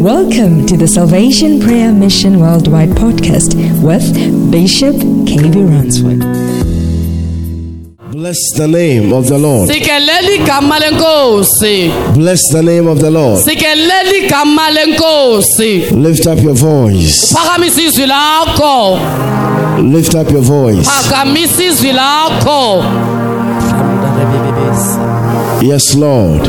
Welcome to the Salvation Prayer Mission Worldwide podcast with Bishop KB Ransford. Bless the name of the Lord. sikeleli igama lenkosi Bless the name of the Lord. sikeleli igama lenkosi Lift up your voice. phakamisa izwi lakho Lift up your voice. phakamisa izwi lakho Yes, Lord.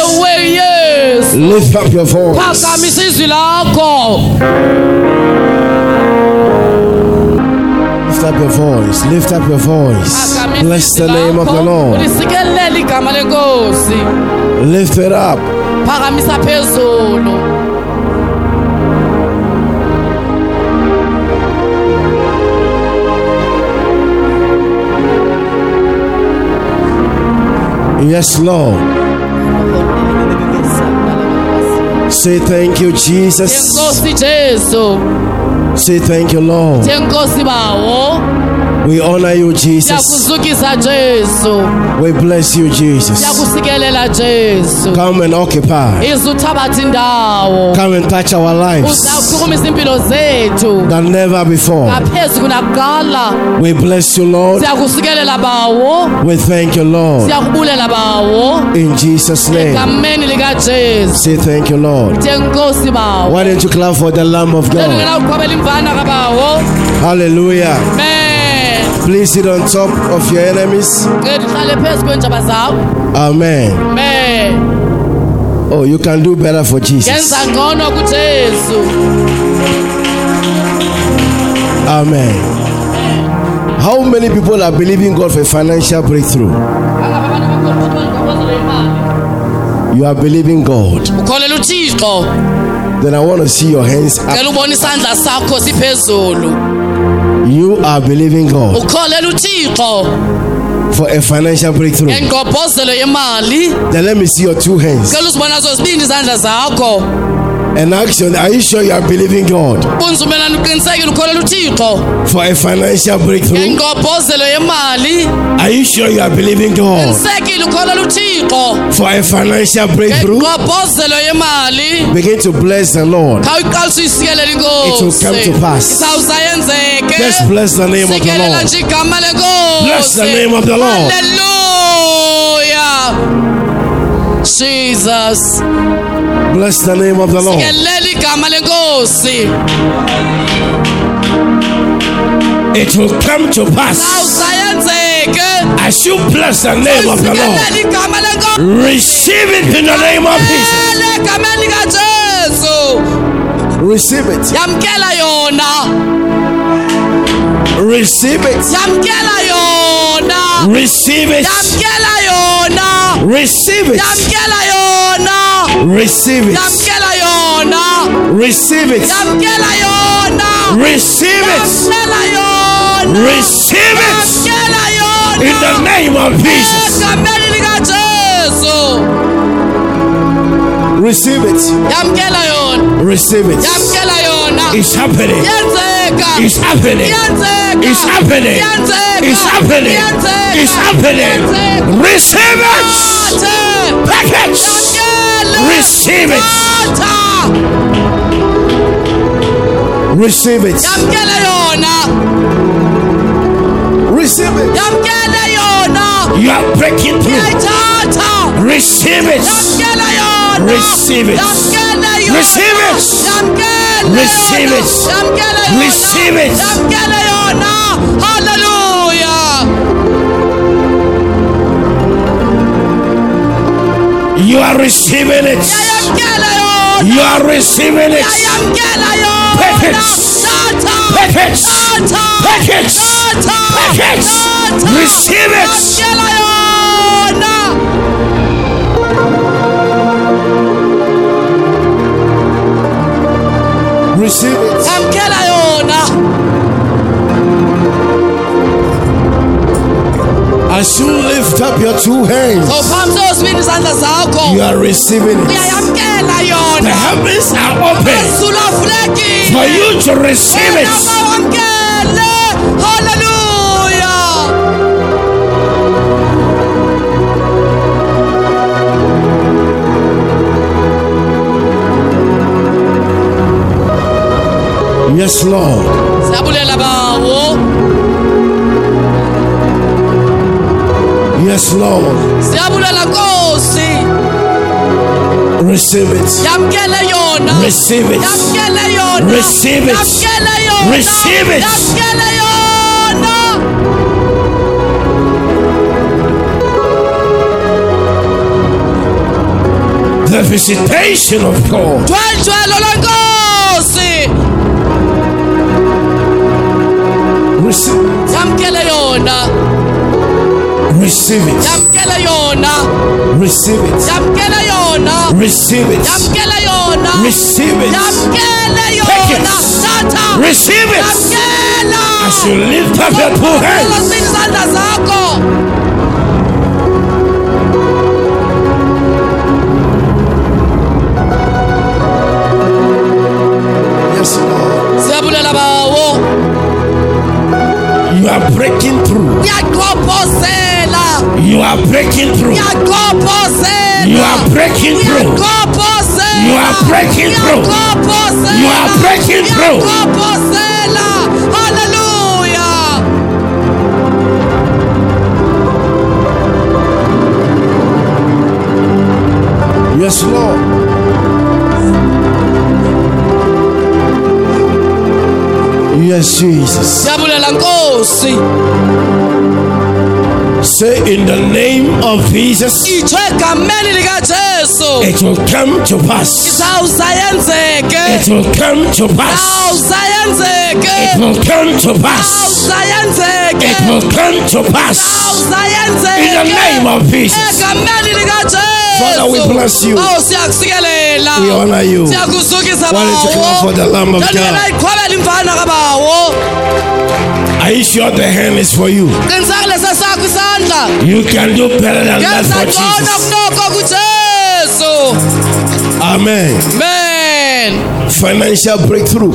yesu Lift up your voice. lakho Lift up your voice. Lift up your voice. Bless the name of the. Lord. ulisikelele igama lenkosi Lift it up. phakamisa phezulu Yes, Lord. Say thank you, Jesus. Say thank you, Lord. bawo We honor you, Jesus. We bless you, Jesus. Come and occupy. ize uthabatha indawo Come and touch our lives than never before. We bless you, Lord. We thank you, Lord. In Jesus' name. Say thank you, Lord. Why don't you clap for the Lamb of God? Lelungena uqhwabela imvana kabawo Hallelujah. Amen. Please sit on top of your enemies. nceda uhlale phezu kweentshaba zakho Amen. Oh, you can do better for Jesus. yenza ngcono kujesu Amen. How many people are believing God for a financial breakthrough? You are believing God. Then I want to see your hands up. cela ubona isandla sakho siphezulu You are believing God for a financial breakthrough. Then let me see your two hands. Cela uzibona zozibindi izandla zakho And action. Are you sure you are believing God bunzumelana uqinisekile ukholela uthixo for a financial breakthrough? Are you sure you are believing God qinisekile ukholela uthixo for a financial breakthrough? Begin to bless the Lord. It will come to pass. Let's bless the name of the Lord. nje igama lenkosi Bless the name of the Lord. haleluya jesus Bless the name of the Lord. sikelela igama lenkosi It will come to pass as you bless the name of the Lord. sikelela igama lenkosi Receive it in the name of Jesus. Receive it. Receive it. Receive it. Receive it. Receive it. Receive it. Receive it. Receive it. In the name of Jesus. Receive it. Receive it. It's happening. It's happening. It's happening. It's happening. It's happening. Receive it. Package. Receive it. Receive it. Receive it. You are breaking through. Receive it. Receive it. Receive it. Receive it. Receive it. Hallelujah. You are receiving it. You are receiving it. Take it. Take it. Receive it. Two lift up your two hands, You are receiving it. The heavens are open for you to receive it. Yes, Lord. Yes, Lord. nkosi eh. Receive it. yamkele yona Receive it. yamkele yona Receive it. yamkele yona Receive it. yamkele yona The visitation of God. lwenkosi eh. Receive it. yamkele yona Receive it. Receive it. Receive it. Receive it. Take it. Receive it. As you lift up your two hands. Are breaking through. uyaqophozela You are breaking through. uyaqophozela You are breaking through. uyaqophozela You are breaking through. You are breaking through. uyaqophozela haleluya Yes, Lord. Yes, Jesus. siyabulela nkosi Say in the name of Jesus, ithwe egameni likajesu it will come to pass. It will come to pass. awuzayenzeke It will come to pass. awuzayenzeke It will come to pass. awuzayenzeke In the name of Jesus. egameni Father, we bless you. We honor you. Why don't you clap for the Lamb of God? iqhwabela imfana kabawo Are you sure the hand is for you? qiniseka lesa sakho isandla You can do better than that for Jesus. kujesu Amen. Financial breakthrough.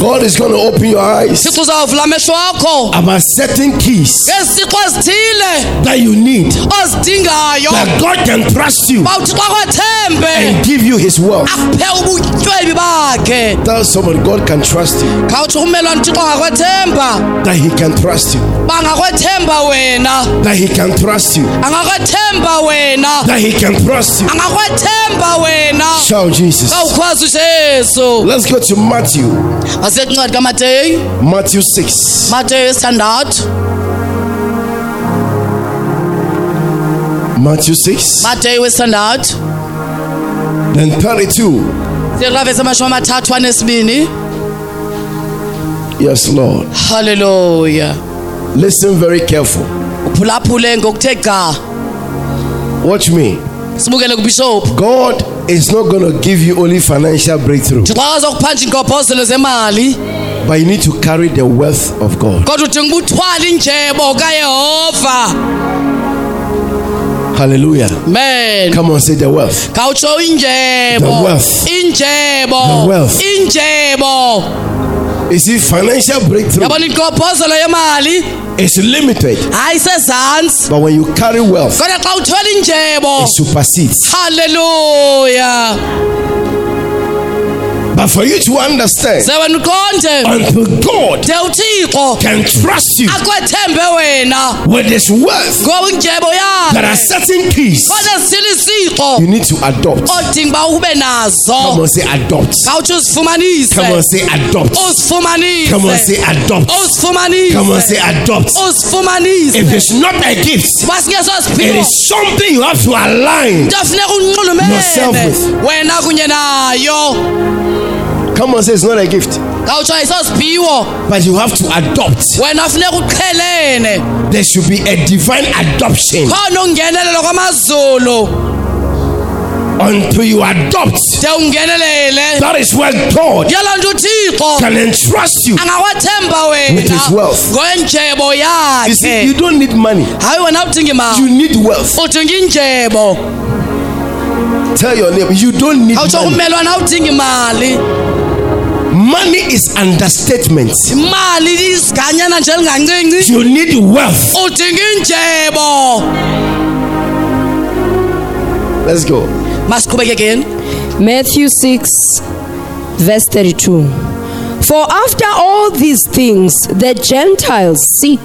God is going to open your eyes thixo uzawuvula amehlo akho about certain keys ngesixo ezithile that you need. ozidingayo That God can trust you bawuthi xa kwathembe and give you His wealth. akuphe ubutyebi bakhe Tell somebody God can trust you. khawuthi ummelwane uthixo angakwethemba That He can trust you. bangakwethemba wena That He can trust you. angakwethemba wena That He can trust you. angakwethemba wena Shout Jesus. kawukhwazi ujesu Let's go to Matthew. Asekuncwadi kamateyu Matthew 6. mateyu esithandathu Matthew 6. mateyu wesithandathu Then 32. siyeqavesi amashumi amathathu anesibini Yes, Lord. hallelujah Listen very careful. uphulaphule ngokuthe ga Watch me. sibukele kubishophu God is not going to give you only financial breakthrough, thixo akazokuphanja iinkophozelo zemali but you need to carry the wealth of God. kodwa udinga ubuthwala injebo kayehova Hallelujah. men Come on, say the wealth. The wealth. injebo The wealth. You see, financial breakthrough? Yabona inkophozelo yemali? Is limited, but when you carry wealth, kodwa xa uthwele injebo it supersedes. halleluya But for you to understand, uqonde until God de uthixo can trust you akwethembe wena with His wealth, ngoba injebo there are certain keys kodwa zithile isixo you need to adopt. odinga uba ube Come on, say adopt. khawuthi uzifumanise Come on, say adopt. uzifumanise Come on, say adopt. uzifumanise Come on, say adopt. uzifumanise If it's not a gift, it is something you have to align. Yourself with. wena kunye nayo Come on, say it's not a gift, but you have to adopt. wena funeka uqhelene There should be a divine adoption. khona ukungenelela kwamazulu until you adopt. That is where God yaloo nto uthixo can entrust you. With his wealth. You see, you don't need money, hayi wena udinga you need wealth. Tell your neighbor, you don't need money. Ummelwane awudinga imali Money is understatement. imali isiganyana nje lingancinci You need wealth. udinga injebo Let's go. masiqhubeke again Matthew 6, verse 32. For after all these things the Gentiles seek,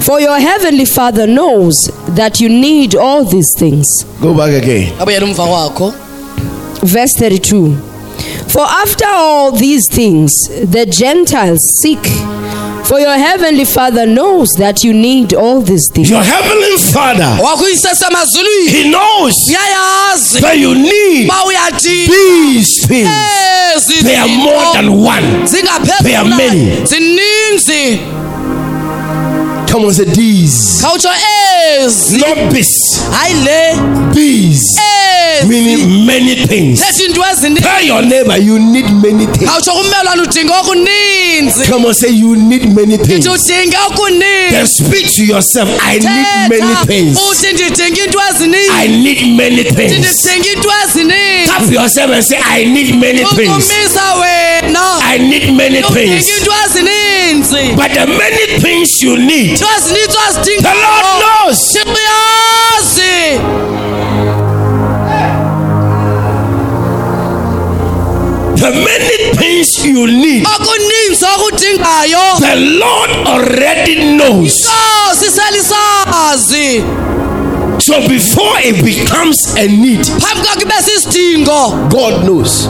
for your heavenly Father knows that you need all these things. Go back again. abuyela umva kwakho Verse 32. For after all these things the Gentiles seek, for your heavenly Father knows that you need all these things. Your heavenly Father, He knows that you need these things. They are more than one. They are many. Come on, say these. khawutsho ezi Not this. hayi le These. Meaning many things. thetha into ezininzi Tell your neighbor you need many things. khawutsho kummelwane udinga okuninzi Come on, say you need many things. ithi udinga okuninzi Then speak to yourself. I need many things. uthi ndidinga into ezininzi I need many things. ndidinga into ezininzi Tap yourself and say, I need many things. I need many udinga things. But the many things you need, the Lord knows. The many things you need, the Lord already knows. So before it becomes a need, phambi kwakho ibe sisidingo God knows.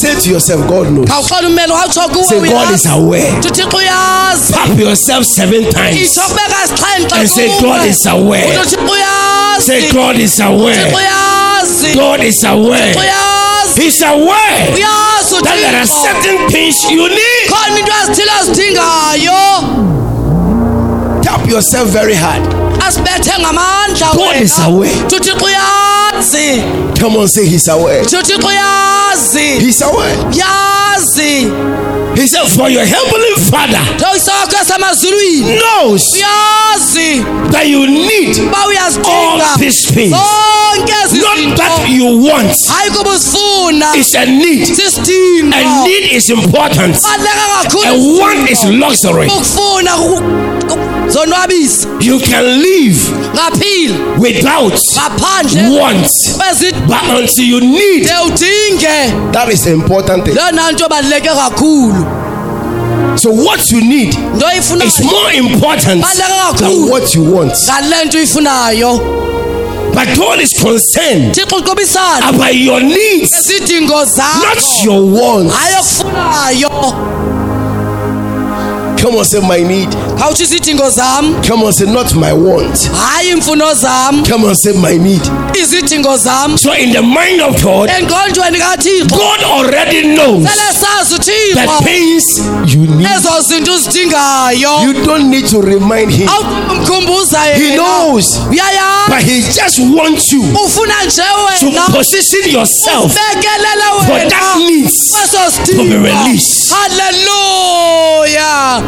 Say to yourself, God knows. khawuxela umelo wawutsho kuwe Say, God is aware. uthi thixo uyazi Tap yourself seven times. itsho kubeka sixhenxe And say. God is aware. Say, God is aware. God is aware. He's aware that there are certain things you need. khona into ezithile azidingayo Tap yourself very hard. Asibethe ngamandla God is aware. uyazi Come on, say He's aware. tuthixo uyazi He's aware. yazi He said, For your heavenly Father knows that you need all these things. You want, hayi kuba uzifuna it's a need. sisidingo A need is important, baleka a want is luxury. ukufuna ku- ku- zonwabisa You can live ngaphila. without ngaphandle. want, kwezide but until you need, udinge that is the important thing. leyona nto baluleke kakhulu. So, what you need nto is more important than what you want. But God is concerned about your needs, not your wants. Come on, say my need. Khawutsho izidingo zam Come on, say not my want. hayi iimfuno zam Come on, say my need. izidingo zam So, in the mind of God, engqondweni kathixo God already knows the things you need. ezo zinto uzidingayo You don't need to remind Him. awumkhumbuza He knows, uyayazi but He just wants you ufuna nje to position yourself bekelele for that needs. to be released. halleluya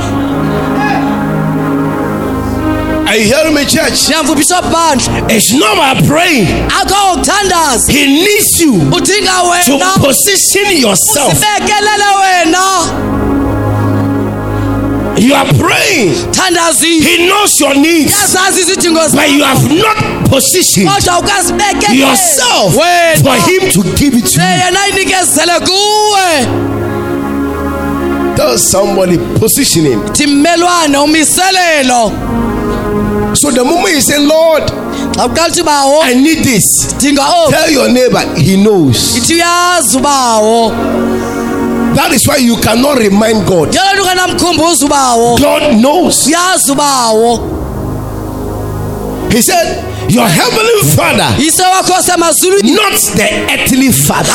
Are you hearing me, church? ndiyamvubhiswa bandla It's not about praying. akho ukuthandaza He needs you udinga to wena position yourself. usibekelele wena You are praying. thandazile He knows your needs, izidingo but you have not positioned yourself for Him to give it to you. yena inikezele kuwe Tell somebody, position Him. Thi mmelwane umiselelo So the moment you say, Lord, xa uqala uthi bawo I need this, tell your neighbor, He knows. ithi uyazi ubawo That is why you cannot remind God. yelo nto kanamkhumbuza ubawo God knows. He said, Your heavenly Father, yise wakho semazulwini not the earthly Father.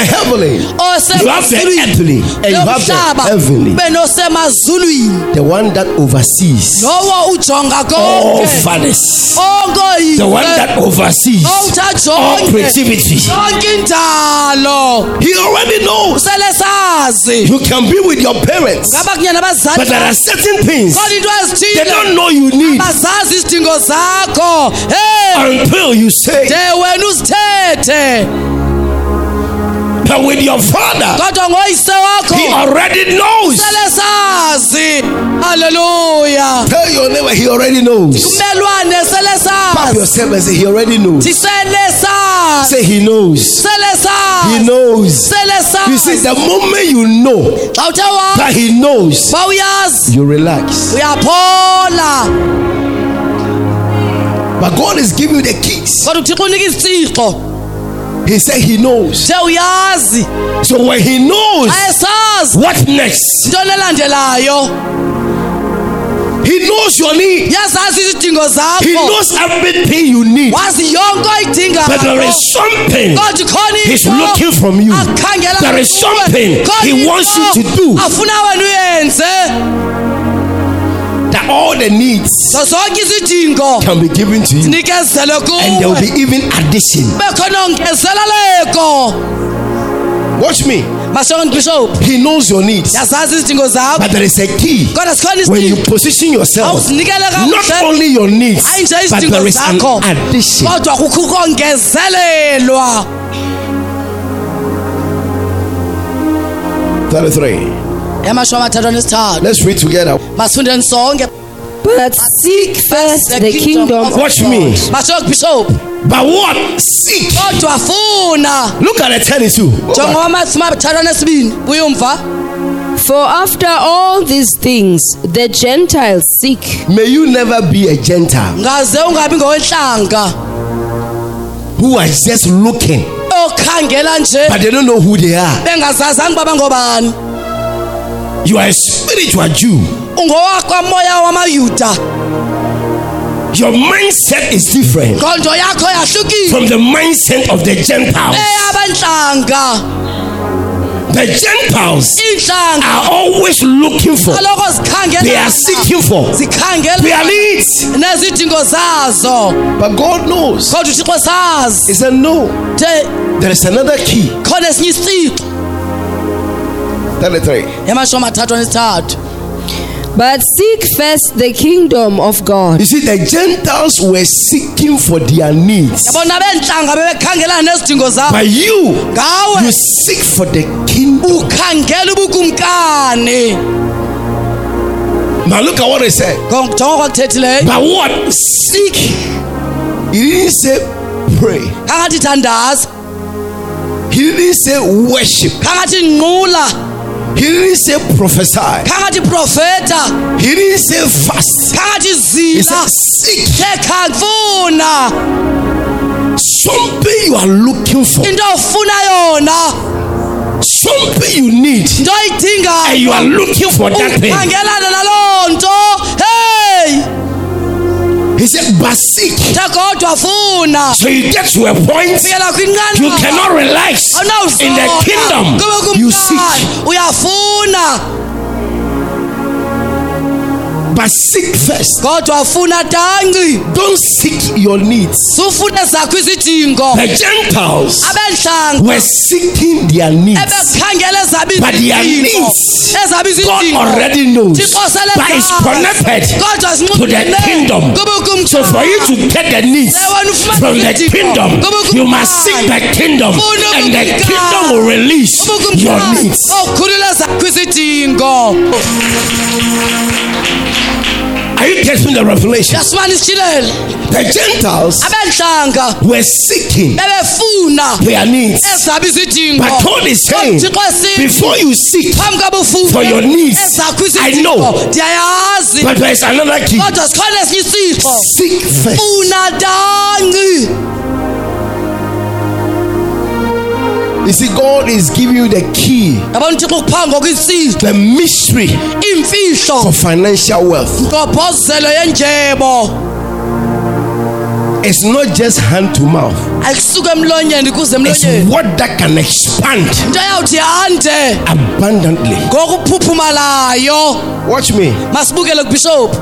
Hayi wasemhlabeni utata the heavenly, you have the earthly, and you have the heavenly. The one that oversees. All fathers. The one that oversees all creativity. He already knows. You can be with your parents, ngaba kunye nabazali but there are certain things they don't know you need. Bazazi izidingo zakho. Hey. Until you say. But with your father, he already knows. haleluya Tell your neighbor, he already knows. mmelwane sele Pap sazi yourself and say, he already knows. Say, he knows. He knows. You see, the moment you know xa uthe wa that he knows, you relax. uyaphola But God is giving you the keys. He said he knows. So when he knows what next, he knows your need. izidingo He knows everything you need. wazi yonke But there is something kodwa khona he's looking from you. There is something he wants you to do. afuna wena uyenze That all the needs so zonke izidingo can be given to you. And there will be even addition. Watch me. He knows your needs. yazazi izidingo zakho But there is a key. When you position yourself, not only your needs, but there is an addition. kodwa kukho ukongezelelwa 33. Yamashumi amathathu anesithathu Let's read together. masifundeni sonke But seek first the kingdom of Watch me. masonke bishop But what? Seek. kodwa funa Look at the 32. jonga wamasumi amathathu anesibini buyumva For after all these things the Gentiles seek. May you never be a Gentile ngaze ungabi ngowenhlanga who are just looking, okhangela nje but they don't know who they are. bengazazanga baba ngobani You are a spiritual Jew. ungowakwamoya wamayuda. Your mindset is different ngqondo yakho yahlukile. from the mindset of the Gentiles. The Gentiles are always looking for, they are seeking for zikhangela their needs. But God knows. kodwa uthixo sazi. He said, No, there is another key. Khona esinye isicixo 33. yamashumi amathathu anesithathu But seek first the kingdom of God You see, the Gentiles were seeking for their needs. yabona bentlanga bebekhangelana nezidingo zabo But you, you seek for the kingdom. Now look at what he said. jonga kwakuthethileyo But what? Seek. He didn't say pray. khangathi thandaza He didn't say worship. He didn't say prophesy. profeta He didn't say fast. He said seek. Something you are looking for. into ofuna yona Something you need. into And you oyidingayo are looking for that thing. ukhangelana naloo nto heyi He said, but seek. the kodwa funa So you get to a point you cannot relax in the kingdom. You seek. But seek first. kodwa funa tanci Don't seek your needs. sufune zakho izidingo The Gentiles abentlanga were seeking their needs. ebekhangela ezabo But their izidingo needs, ezabo God izidingo already knows. But it's connected to the kingdom. So for you to get the needs from the izidingo. kingdom, you must seek the kingdom. And the kingdom will release your needs. Oh, okhulula zakho izidingo Are you getting the revelation? The Gentiles were seeking their needs. But God is saying, before you seek, phambi kabe ufuna For your needs. I know. but there is another key. kodwa sikhona esinye isipho Seek first. You see, God is giving you the key, yabona uthixo kuphanga kwisifo the mystery for financial wealth. It's not just hand to mouth. Ayikusuka emlonyeni kuze It's emlonyeni what that can expand into eyawuthi yande eh. abundantly. ngokuphuphumalayo Watch me. masibukele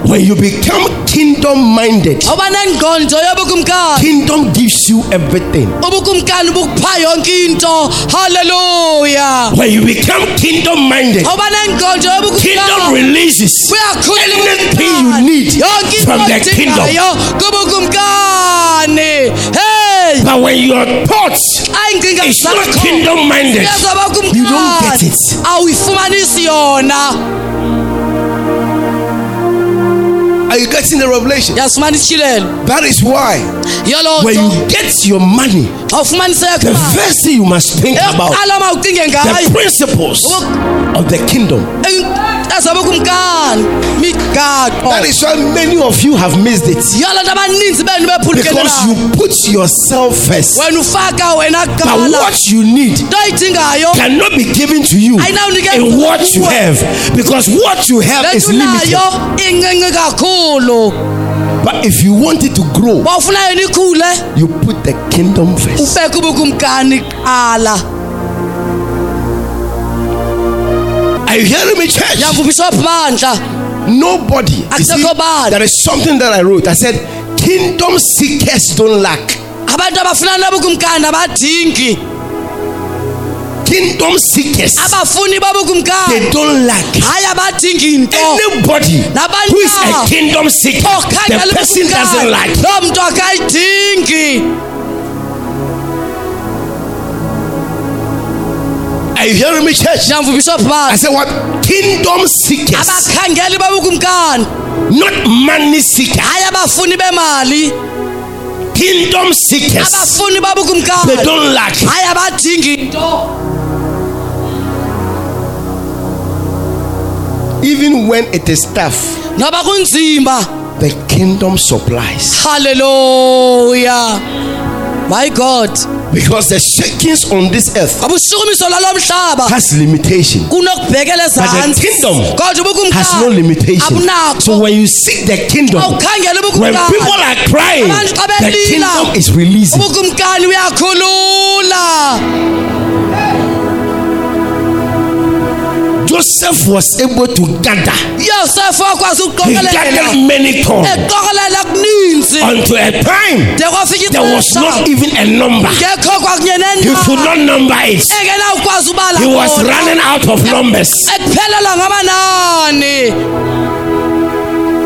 When you become kingdom minded, awuba nengqondo yobukumkani kingdom gives you everything. ubukumkani bukupha yonke into. Halleluya When you become kingdom minded, nengqondo kingdom yobukumkani releases kuyakhula anything you need yonke into from the kingdom. oyidingayo kubukumkani hey But when your thoughts ayincinga is not kingdom minded, you don't get ah, it. awuyifumanisi yona Are you getting the revelation? yasifumana ishilelo That is why yolo when you get your money, awufumaniseka the first thing you must think eh, about eyokuqala uma ucinge the ngayo principles of the kingdom. That is why many of you have missed it. Yolo nto abaninzi benu because you put yourself first. wena ufaka wena But what you need cannot be given to you in what you have. Because what you have is limited. letunayo incinci kakhulu. But if you want it to grow, bawufuna yona ikhule? you put the kingdom first. Are you hearing me, church? Nobody. See, there is something that I wrote. I said, Kingdom seekers don't lack. abantu abafuna nobukumkani abadingi Kingdom seekers, they don't lack. hayi abadingi nto Anybody who is a kingdom seeker, the person doesn't lack. Are you hearing me, church? I said, what? Kingdom seekers, abakhangeli not money seekers. hayi abafuni bemali Kingdom seekers, abafuni they don't lack. hayi abadingi nto Even when it is tough, noba kunzima the kingdom supplies. halleluya my god. Because the shakings on this earth abushukumiso lalo mhlaba has limitation. But the kingdom has no limitation. So when you seek the kingdom, when people are crying, the kingdom is releasing. Joseph was able to gather. yosefu wakwazi He ukuqokelela gathered many corn eqokelela kuninzi unto a time de kwafika there was ixesha not even a number. ngekho kwakunye He could nendawo not number it. engenawukwazi ubala He was khona. running out of numbers ekuphelelwa ngamanani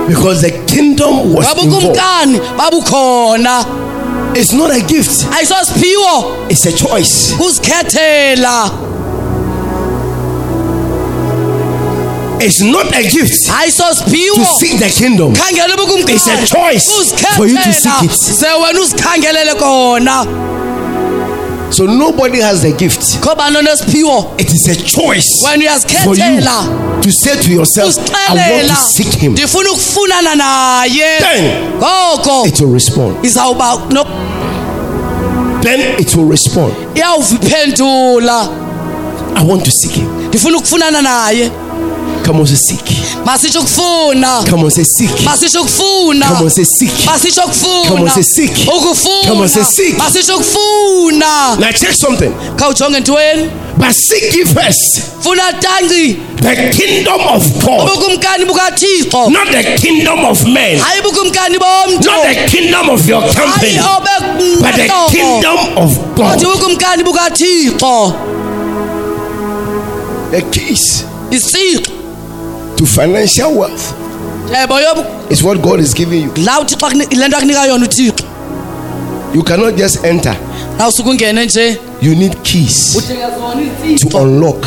because the kingdom was involved. babukumkani babukhona It's not a gift, ayisosiphiwo it's a choice. kuzikhethela It's not a gift to seek the kingdom. It's a choice for you to seek it. ze wena uzikhangelele kona So nobody has the gift. kho bani onesiphiwo It is a choice for you to say to yourself, I want to seek him. ndifuna ukufunana naye Then it will respond. Then it will respond. I want to seek him. Ndifuna ukufunana naye Come on, say seek. masitsho ukufuna Come on, say seek. masitsho ukufuna Come on, say seek. masitsho Come on, say seek. ukufuna. Come on, say seek. masitsho ukufuna Now check something. khawujonge ntweni But seek ye first. Funa tanci the kingdom of God, ubukumkani bukathixo. Not the kingdom of men, hayi bukumkani bomntu. Not the kingdom of your company, but the kingdom of God. ubukumkani bukathixo. The keys. Isixo to financial wealth. Eh, Yebo yobu. Is what God is giving you. la uthixo akuni- le nto akunika yona uthixo. You cannot just enter. nawusuke ungene nje. You need keys udinga zona to unlock.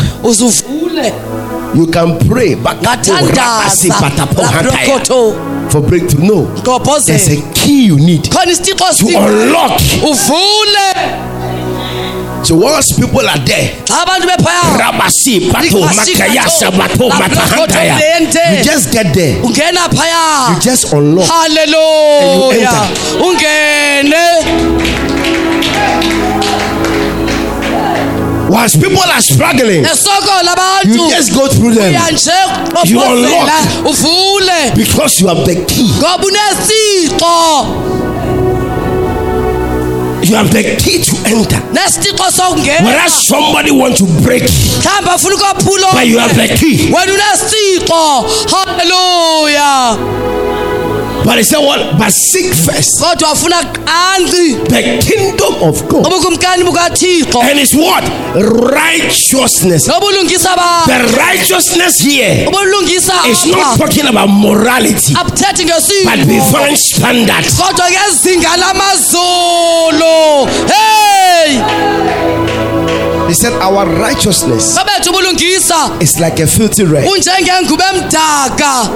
You can pray back ngathandaza labrokotho for breakthrough. No, there's a key you need to unlock. uvule So whilst people are there, xa abantu bephaya. Rabasi, Pato, Makayasa, Bato, Matahantaya, you just get there. You just unlock. haleluya And ungene. Whilst people are struggling, you just go through them. You unlock. because you have the key. You have the key to enter. Whereas somebody want to break, mhlawumbi afuna ukwaphula but you have the key. wena unesitixo halleluya But he said what? But seek first kodwa wafuna qanzi the kingdom of God ubukumkani bukathixo and his what? Righteousness. nobulungisa The righteousness here ubulungisa is not apha talking about morality, abuthethi but ngesimo divine standards. kodwa ngezinga lamazulu hey He said, Our righteousness is like a filthy rag.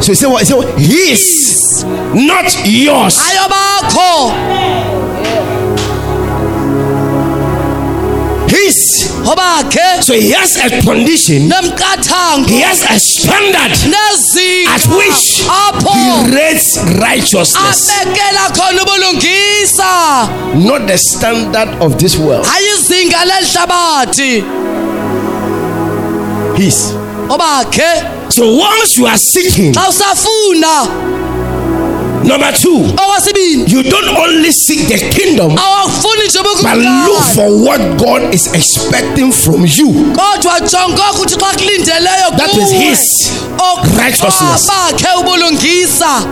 So he said, what? He said? His, not yours. So he has a condition, nemqathango he has a standard nezinga at which apho. he rates righteousness, abekela khona ubulungisa. Not the standard of this world. hayi izinga lelihlabathi His. obakhe So once you are seeking, xa usafuna number two, okwesibini you don't only seek the kingdom, but look for what God is expecting from you. kodwa jonga ukuthi xa kulindeleyo That is his righteousness. bakhe ubulungisa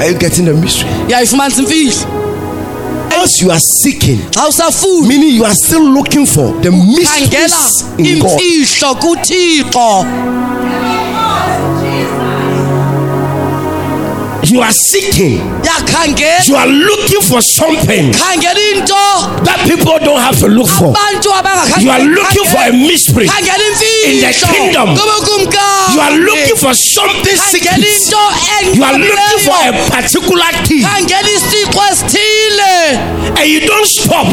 Are you getting the mystery? yayifumanisa imfihlo As you are seeking, meaning you are still looking for the mysteries in God. You are seeking, you are looking for something that people don't have to look for. You are looking for a mystery. in the kingdom. You are looking for something secret. You are looking for a particular key, khangela isixo esithile and you don't stop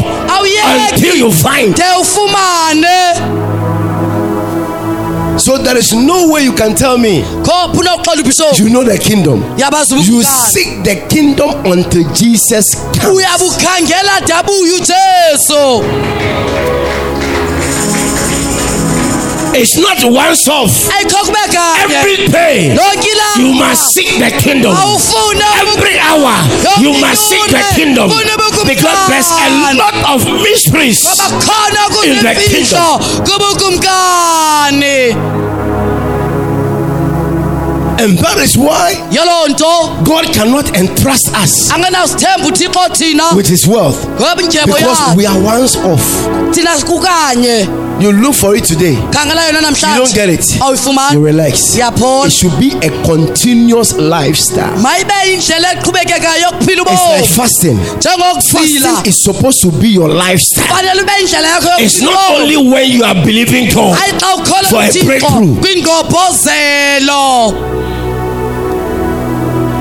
until you find. So there is no way you can tell me you know the kingdom. You seek the kingdom until Jesus comes. Uyabukhangela dabuye ujesu It's not once off. kube Every day you must seek the kingdom. Every hour you must seek the kingdom. Because there's a lot of mysteries. In the kubukumkani And that is why God cannot entrust us angenawusithemba uthixo thina with his wealth. Because we are once off. You look for it today, you don't get it. You relax. It should be a continuous lifestyle. mayibe yindlela eqhubekekayo yokuphila It's like fasting. Fasting is supposed to be your lifestyle. fanele ube yindlela yakho It's not only when you are believing God. hayi xa ukholwa For a breakthrough.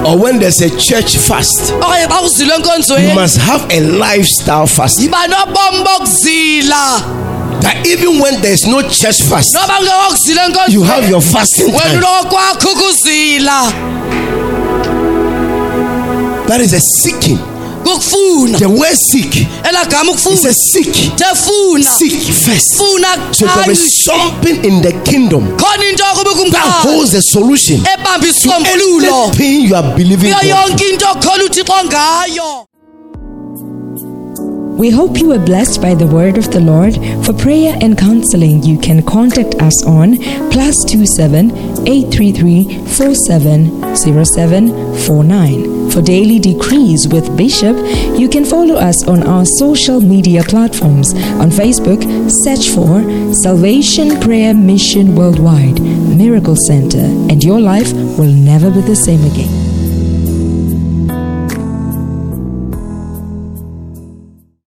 or when there's a church fast, okanye xa uzilwe you must have a lifestyle fast. Yiba nobomi bokuzila That even when there's no church fast, you have your fasting time. That is a seeking. kukufuna The word seek elagama is ukufuna a seek. tefuna Seek first. funa So there is something in the kingdom khona into kuba that kumkani holds the solution. ebamba isisombululo Anything you are believing God. yonke into uthixo ngayo We hope you were blessed by the word of the Lord. For prayer and counseling, you can contact us on plus two seven eight three three four seven zero seven four nine. For daily decrees with Bishop, you can follow us on our social media platforms. On Facebook, search for Salvation Prayer Mission Worldwide Miracle Center, and your life will never be the same again.